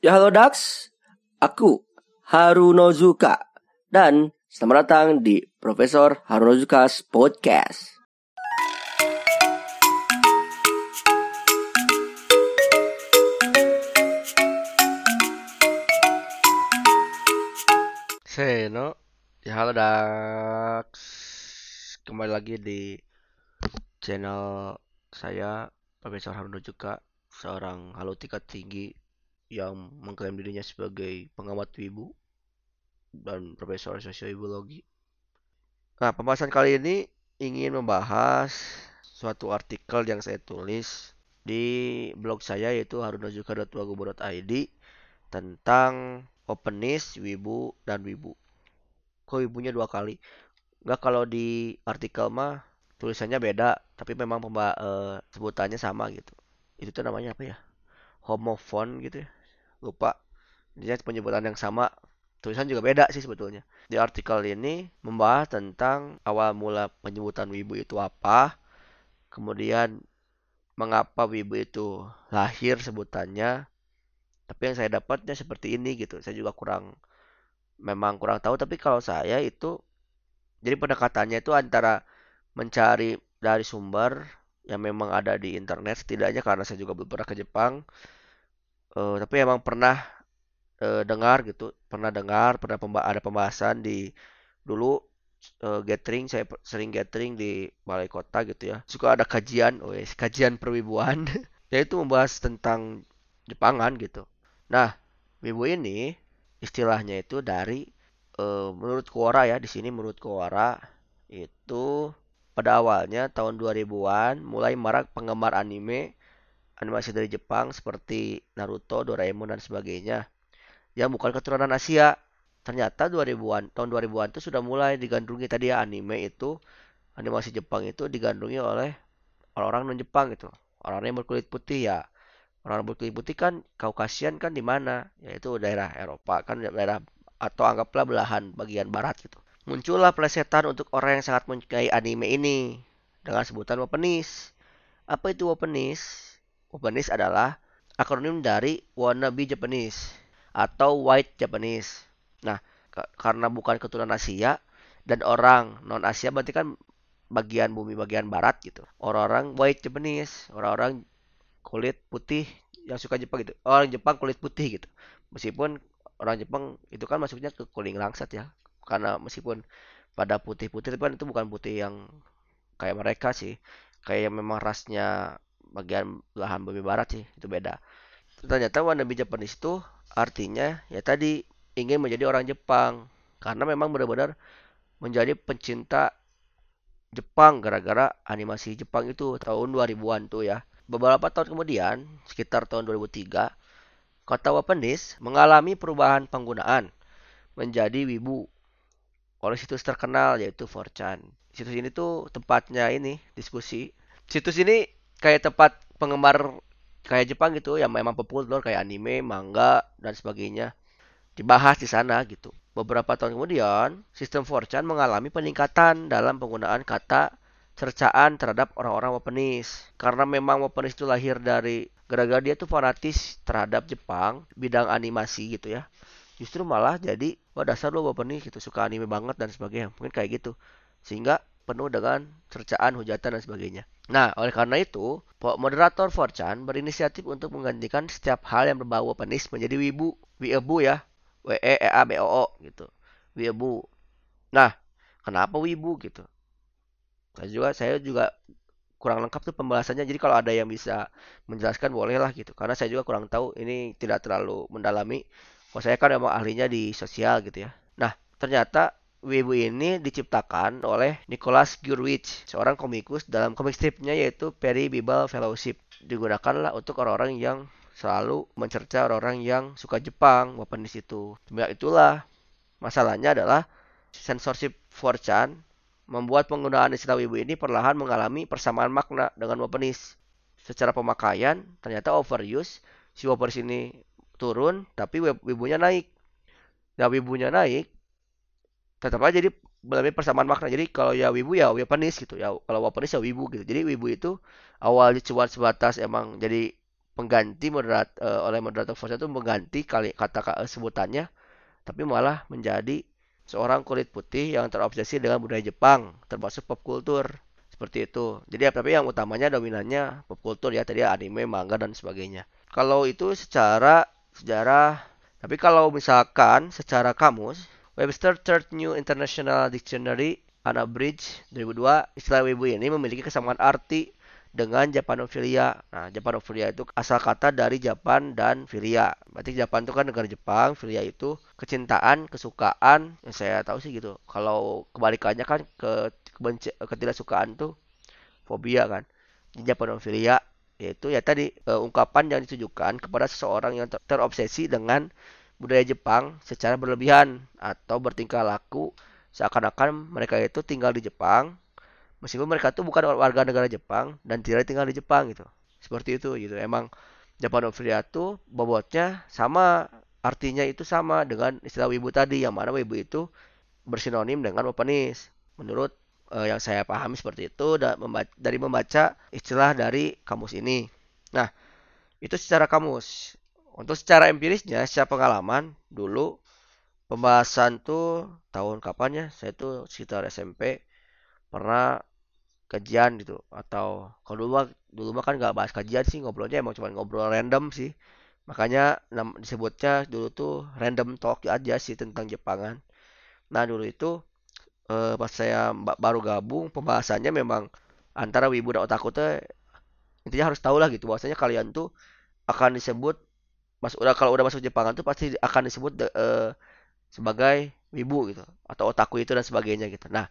Ya halo Dax, aku Harunozuka. Dan selamat datang di Profesor Harunozuka's Podcast. Seno, ya halo Dax, kembali lagi di channel saya Profesor Harunozuka, seorang halo tingkat tinggi yang mengklaim dirinya sebagai pengamat wibu dan profesor sosiobiologi. Nah, pembahasan kali ini ingin membahas suatu artikel yang saya tulis di blog saya yaitu harunozuka.wagobo.id tentang openness, wibu, dan wibu. Kok wibunya dua kali? Enggak kalau di artikel mah tulisannya beda, tapi memang pemba eh, sebutannya sama gitu. Itu tuh namanya apa ya? Homofon gitu ya lupa. Dia penyebutan yang sama. Tulisan juga beda sih sebetulnya. Di artikel ini membahas tentang awal mula penyebutan wibu itu apa kemudian mengapa wibu itu lahir sebutannya. Tapi yang saya dapatnya seperti ini gitu. Saya juga kurang memang kurang tahu. Tapi kalau saya itu jadi pendekatannya itu antara mencari dari sumber yang memang ada di internet setidaknya karena saya juga belum pernah ke Jepang uh, tapi emang pernah uh, dengar gitu pernah dengar pernah pemba ada pembahasan di dulu uh, gathering saya sering gathering di balai kota gitu ya. Suka ada kajian oh kajian perwibuan. Yaitu membahas tentang Jepangan gitu. Nah wibu ini istilahnya itu dari uh, menurut Kuora ya di sini menurut Kuora itu pada awalnya tahun 2000-an mulai marak penggemar anime animasi dari Jepang seperti Naruto, Doraemon dan sebagainya yang bukan keturunan Asia. Ternyata 2000-an tahun 2000-an itu sudah mulai digandrungi tadi ya anime itu animasi Jepang itu digandrungi oleh orang-orang non Jepang gitu. Orang-orang yang berkulit putih ya. Orang, -orang berkulit putih kan Kaukasian kan di mana? Yaitu daerah Eropa kan daerah atau anggaplah belahan bagian barat gitu. Muncullah plesetan untuk orang yang sangat menyukai anime ini dengan sebutan Japanese. Apa itu Japanese? Japanese adalah akronim dari wannabe Japanese atau white Japanese. Nah, karena bukan keturunan Asia dan orang non Asia berarti kan bagian bumi bagian barat gitu. Orang-orang white Japanese, orang-orang kulit putih yang suka Jepang gitu. Orang Jepang kulit putih gitu. Meskipun orang Jepang itu kan masuknya ke kuning langsat ya. Karena meskipun pada putih-putih tapi kan itu bukan putih yang kayak mereka sih. Kayak memang rasnya bagian belahan bumi barat sih itu beda ternyata wannabe Japanese itu artinya ya tadi ingin menjadi orang Jepang karena memang benar-benar menjadi pencinta Jepang gara-gara animasi Jepang itu tahun 2000-an tuh ya beberapa tahun kemudian sekitar tahun 2003 kota Japanese mengalami perubahan penggunaan menjadi wibu oleh situs terkenal yaitu 4chan. Situs ini tuh tempatnya ini diskusi. Situs ini kayak tempat penggemar kayak Jepang gitu yang memang populer kayak anime, manga dan sebagainya dibahas di sana gitu. Beberapa tahun kemudian, sistem 4chan mengalami peningkatan dalam penggunaan kata cercaan terhadap orang-orang Japanese. Karena memang Japanese itu lahir dari gara-gara dia tuh fanatis terhadap Jepang, bidang animasi gitu ya. Justru malah jadi, wah dasar lo Japanese gitu, suka anime banget dan sebagainya. Mungkin kayak gitu. Sehingga penuh dengan cercaan, hujatan, dan sebagainya. Nah, oleh karena itu, moderator 4chan berinisiatif untuk menggantikan setiap hal yang berbau penis menjadi wibu, wiebu ya, w e e a b o o gitu, wiebu. Nah, kenapa wibu gitu? Saya juga saya juga kurang lengkap tuh pembahasannya. Jadi kalau ada yang bisa menjelaskan bolehlah gitu. Karena saya juga kurang tahu ini tidak terlalu mendalami. Kalau saya kan memang ahlinya di sosial gitu ya. Nah, ternyata Wibu ini diciptakan oleh Nicholas Gurwitch, seorang komikus dalam komik stripnya yaitu Perry Bible Fellowship. Digunakanlah untuk orang-orang yang selalu mencerca orang-orang yang suka Jepang, Japanese itu. Sebenarnya itulah masalahnya adalah censorship 4chan membuat penggunaan istilah wibu ini perlahan mengalami persamaan makna dengan Japanese. Secara pemakaian, ternyata overuse, si Japanese ini turun, tapi wibunya naik. Nah, wibunya naik, tetap aja jadi lebih persamaan makna. Jadi kalau ya wibu ya Japanese gitu ya. Kalau Japanese ya wibu gitu. Jadi wibu itu awalnya cuma sebatas emang jadi pengganti moderat uh, oleh moderator Forza itu mengganti kali kata uh, sebutannya tapi malah menjadi seorang kulit putih yang terobsesi dengan budaya Jepang termasuk pop kultur seperti itu. Jadi tapi yang utamanya dominannya pop kultur ya. Tadi anime manga dan sebagainya. Kalau itu secara sejarah tapi kalau misalkan secara kamus Webster Third New International Dictionary Unabridged 2002 istilah wibu ini memiliki kesamaan arti dengan Japanophilia. Nah, Japanophilia itu asal kata dari Japan dan filia. Berarti Japan itu kan negara Jepang, filia itu kecintaan, kesukaan. Yang saya tahu sih gitu. Kalau kebalikannya kan ke ketidaksukaan tuh fobia kan. Japanophilia yaitu ya tadi uh, ungkapan yang ditujukan kepada seseorang yang ter terobsesi dengan budaya Jepang secara berlebihan atau bertingkah laku seakan-akan mereka itu tinggal di Jepang meskipun mereka tuh bukan warga negara Jepang dan tidak tinggal di Jepang gitu. Seperti itu gitu. Emang Japanophilia tuh bobotnya sama artinya itu sama dengan istilah wibu tadi yang mana wibu itu bersinonim dengan Japanese. Menurut uh, yang saya pahami seperti itu dari membaca istilah dari kamus ini. Nah itu secara kamus untuk secara empirisnya secara pengalaman dulu pembahasan tuh tahun kapannya saya tuh sekitar SMP pernah kajian gitu. Atau kalau dulu mah dulu kan nggak bahas kajian sih ngobrolnya emang cuma ngobrol random sih. Makanya disebutnya dulu tuh random talk aja sih tentang Jepangan. Nah dulu itu eh, pas saya baru gabung pembahasannya memang antara wibu dan otaku tuh intinya harus tahu lah gitu. Bahwasanya kalian tuh akan disebut mas udah kalau udah masuk Jepangan tuh pasti akan disebut uh, sebagai wibu gitu atau otaku itu dan sebagainya gitu nah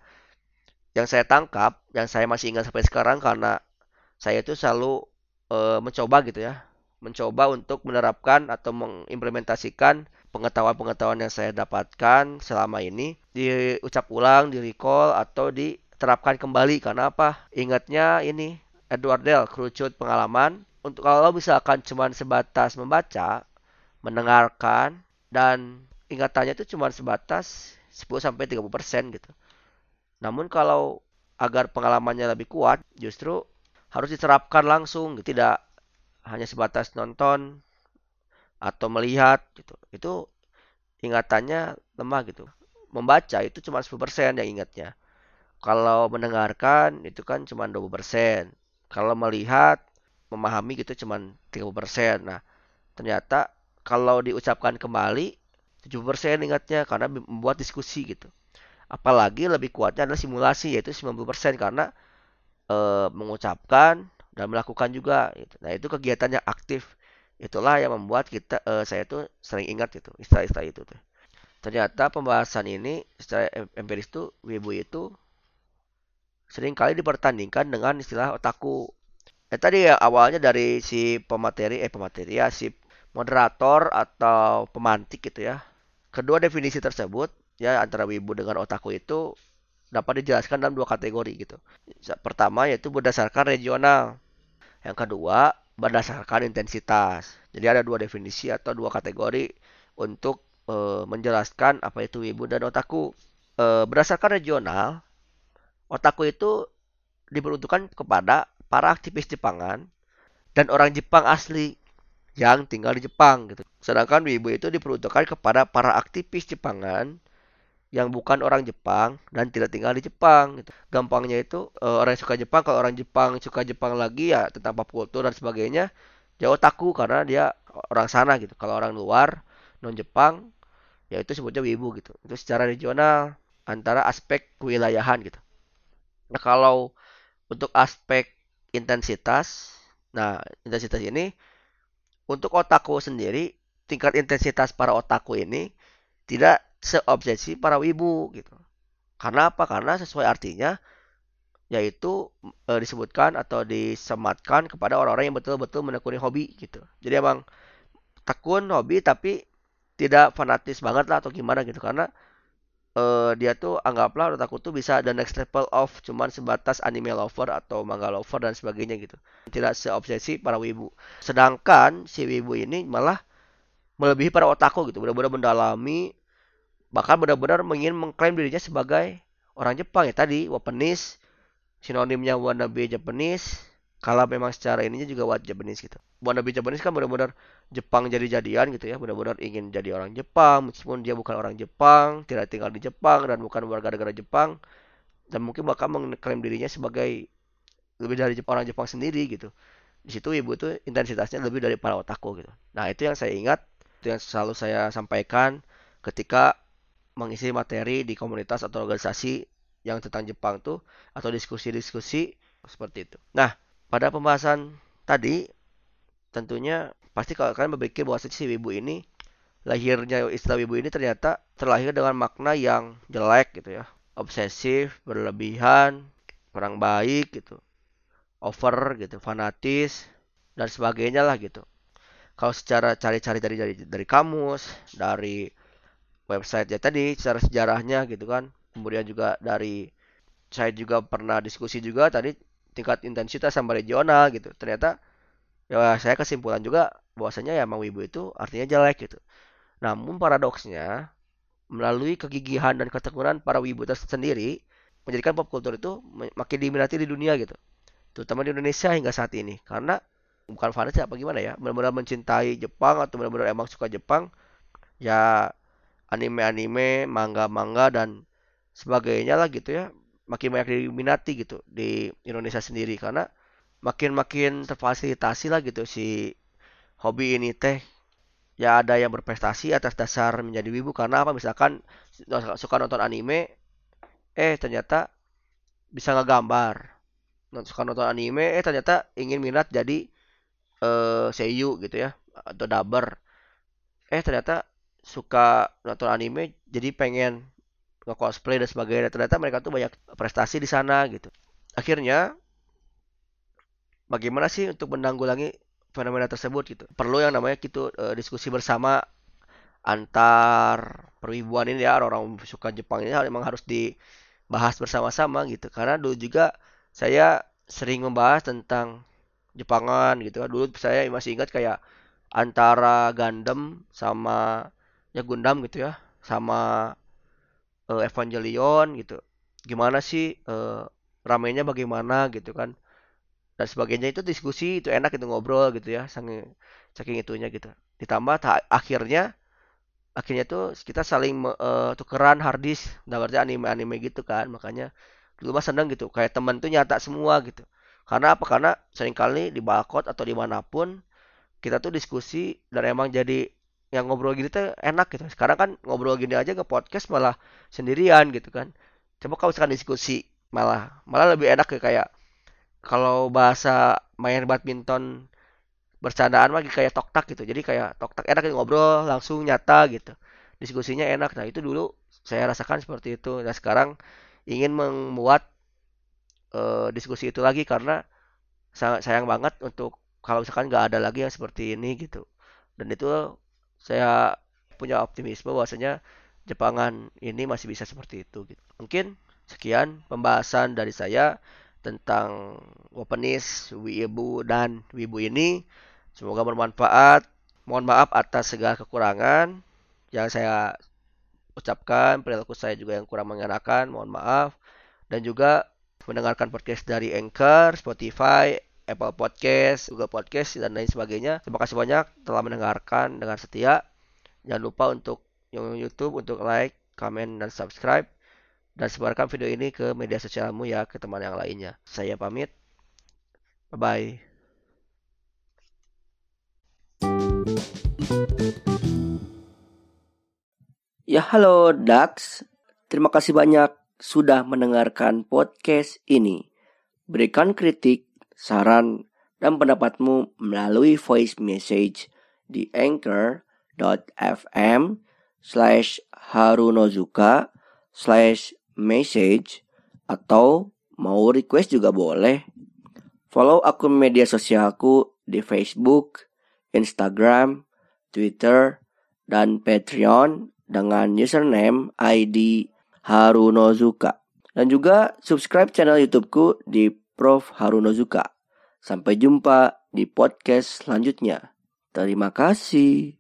yang saya tangkap, yang saya masih ingat sampai sekarang karena saya itu selalu e, mencoba gitu ya, mencoba untuk menerapkan atau mengimplementasikan pengetahuan-pengetahuan yang saya dapatkan selama ini diucap ulang, di recall atau diterapkan kembali karena apa? Ingatnya ini Edward Dell, kerucut pengalaman. Untuk kalau misalkan cuma sebatas membaca, mendengarkan dan ingatannya itu cuma sebatas 10 sampai 30% gitu. Namun kalau agar pengalamannya lebih kuat, justru harus diterapkan langsung, tidak hanya sebatas nonton atau melihat gitu. Itu ingatannya lemah gitu. Membaca itu cuma 10% yang ingatnya. Kalau mendengarkan itu kan cuma 20%. Kalau melihat, memahami gitu cuma 30%. Nah, ternyata kalau diucapkan kembali 70% ingatnya karena membuat diskusi gitu. Apalagi lebih kuatnya adalah simulasi yaitu 90% karena e, mengucapkan dan melakukan juga. Gitu. Nah itu kegiatan yang aktif. Itulah yang membuat kita e, saya tuh sering ingat itu istilah-istilah itu tuh. Ternyata pembahasan ini secara empiris itu wibu itu sering kali dipertandingkan dengan istilah otaku. Eh tadi ya awalnya dari si pemateri eh pemateri ya si moderator atau pemantik gitu ya. Kedua definisi tersebut ya antara wibu dengan otaku itu dapat dijelaskan dalam dua kategori gitu. Pertama yaitu berdasarkan regional. Yang kedua berdasarkan intensitas. Jadi ada dua definisi atau dua kategori untuk e, menjelaskan apa itu wibu dan otaku. E, berdasarkan regional, otaku itu diperuntukkan kepada para aktivis Jepangan dan orang Jepang asli yang tinggal di Jepang gitu. Sedangkan wibu itu diperuntukkan kepada para aktivis Jepangan yang bukan orang Jepang dan tidak tinggal di Jepang gitu. Gampangnya itu uh, orang yang suka Jepang kalau orang Jepang suka Jepang lagi ya tentang pop kultur dan sebagainya jauh taku karena dia orang sana gitu. Kalau orang luar non Jepang ya itu sebutnya wibu gitu. Itu secara regional antara aspek kewilayahan gitu. Nah, kalau untuk aspek intensitas, nah intensitas ini untuk otaku sendiri tingkat intensitas para otaku ini tidak seobsesi para wibu gitu. Karena apa? Karena sesuai artinya yaitu e, disebutkan atau disematkan kepada orang-orang yang betul-betul menekuni hobi gitu. Jadi emang tekun hobi tapi tidak fanatis banget lah atau gimana gitu karena e, dia tuh anggaplah otaku tuh bisa the next level of cuman sebatas anime lover atau manga lover dan sebagainya gitu. Tidak seobsesi para wibu. Sedangkan si wibu ini malah melebihi para otaku gitu. Benar-benar mendalami bahkan benar-benar ingin mengklaim dirinya sebagai orang Jepang ya tadi Japanese sinonimnya wannabe Japanese kalau memang secara ininya juga white Japanese gitu. Wannabe Japanese kan benar-benar Jepang jadi-jadian gitu ya. Benar-benar ingin jadi orang Jepang. Meskipun dia bukan orang Jepang tidak tinggal di Jepang dan bukan warga negara Jepang dan mungkin bakal mengklaim dirinya sebagai lebih dari orang Jepang sendiri gitu. Di situ ibu itu intensitasnya lebih dari para otaku gitu. Nah itu yang saya ingat itu yang selalu saya sampaikan ketika mengisi materi di komunitas atau organisasi yang tentang Jepang tuh atau diskusi-diskusi seperti itu. Nah, pada pembahasan tadi tentunya pasti kalau kalian berpikir bahwa si wibu ini lahirnya istilah wibu ini ternyata terlahir dengan makna yang jelek gitu ya. Obsesif berlebihan kurang baik gitu. Over gitu fanatis dan sebagainya lah gitu. Kalau secara cari-cari dari dari dari kamus dari website ya tadi secara sejarahnya gitu kan. Kemudian juga dari saya juga pernah diskusi juga tadi tingkat intensitas sama regional gitu. Ternyata ya saya kesimpulan juga bahwasanya ya emang wibu itu artinya jelek gitu. Namun paradoksnya melalui kegigihan dan ketekunan para wibu tersendiri menjadikan pop culture itu makin diminati di dunia gitu. Terutama di Indonesia hingga saat ini. Karena bukan fans apa gimana ya benar-benar mencintai Jepang atau benar-benar emang suka Jepang ya anime-anime manga-manga dan sebagainya lah gitu ya makin banyak diminati gitu di Indonesia sendiri. Karena makin-makin terfasilitasi lah gitu si hobi ini teh. Ya ada yang berprestasi atas dasar menjadi wibu. Karena apa? Misalkan suka nonton anime eh ternyata bisa ngegambar. Suka nonton anime eh ternyata ingin minat jadi uh, seiyu gitu ya atau dubber. Eh ternyata suka nonton anime jadi pengen nge-cosplay dan sebagainya. Ternyata mereka tuh banyak prestasi di sana gitu. Akhirnya bagaimana sih untuk menanggulangi fenomena tersebut gitu? Perlu yang namanya gitu uh, diskusi bersama antar perwibuan ini ya orang-orang suka Jepang ini memang harus dibahas bersama-sama gitu. Karena dulu juga saya sering membahas tentang Jepangan gitu kan. Dulu saya masih ingat kayak antara Gundam sama ya Gundam gitu ya sama uh, Evangelion gitu. Gimana sih uh, ramainya bagaimana gitu kan. Dan sebagainya itu diskusi itu enak itu ngobrol gitu ya saking saking itunya gitu. Ditambah ta, akhirnya akhirnya tuh kita saling uh, tukeran harddisk. Nggak berarti anime-anime gitu kan. Makanya dulu mah seneng gitu kayak teman tuh nyata semua gitu. Karena apa? Karena sering kali di balkot atau di mana pun kita tuh diskusi dan emang jadi yang ngobrol gini tuh enak gitu. Sekarang kan ngobrol gini aja ke podcast malah sendirian gitu kan. Coba kalau misalkan diskusi malah malah lebih enak ya kayak kalau bahasa main badminton bercandaan lagi kayak tok tak gitu. Jadi kayak tok tak enak ngobrol langsung nyata gitu. Diskusinya enak. Nah, itu dulu saya rasakan seperti itu. Nah, sekarang ingin membuat uh, diskusi itu lagi karena sayang banget untuk kalau misalkan nggak ada lagi yang seperti ini gitu. Dan itu saya punya optimisme bahwasanya Jepangan ini masih bisa seperti itu gitu. Mungkin sekian pembahasan dari saya tentang Wapenis, Wibu dan Wibu ini. Semoga bermanfaat. Mohon maaf atas segala kekurangan yang saya ucapkan, perilaku saya juga yang kurang mengenakan, mohon maaf. Dan juga mendengarkan podcast dari Anchor, Spotify, Apple Podcast, Google Podcast, dan lain sebagainya. Terima kasih banyak telah mendengarkan dengan setia. Jangan lupa untuk YouTube untuk like, comment, dan subscribe. Dan sebarkan video ini ke media sosialmu ya, ke teman yang lainnya. Saya pamit. Bye-bye. Ya halo Dax, terima kasih banyak sudah mendengarkan podcast ini. Berikan kritik saran, dan pendapatmu melalui voice message di anchor.fm slash harunozuka slash message atau mau request juga boleh. Follow akun media sosialku di Facebook, Instagram, Twitter, dan Patreon dengan username ID Harunozuka. Dan juga subscribe channel YouTubeku di Prof. Harunozuka. Sampai jumpa di podcast selanjutnya. Terima kasih.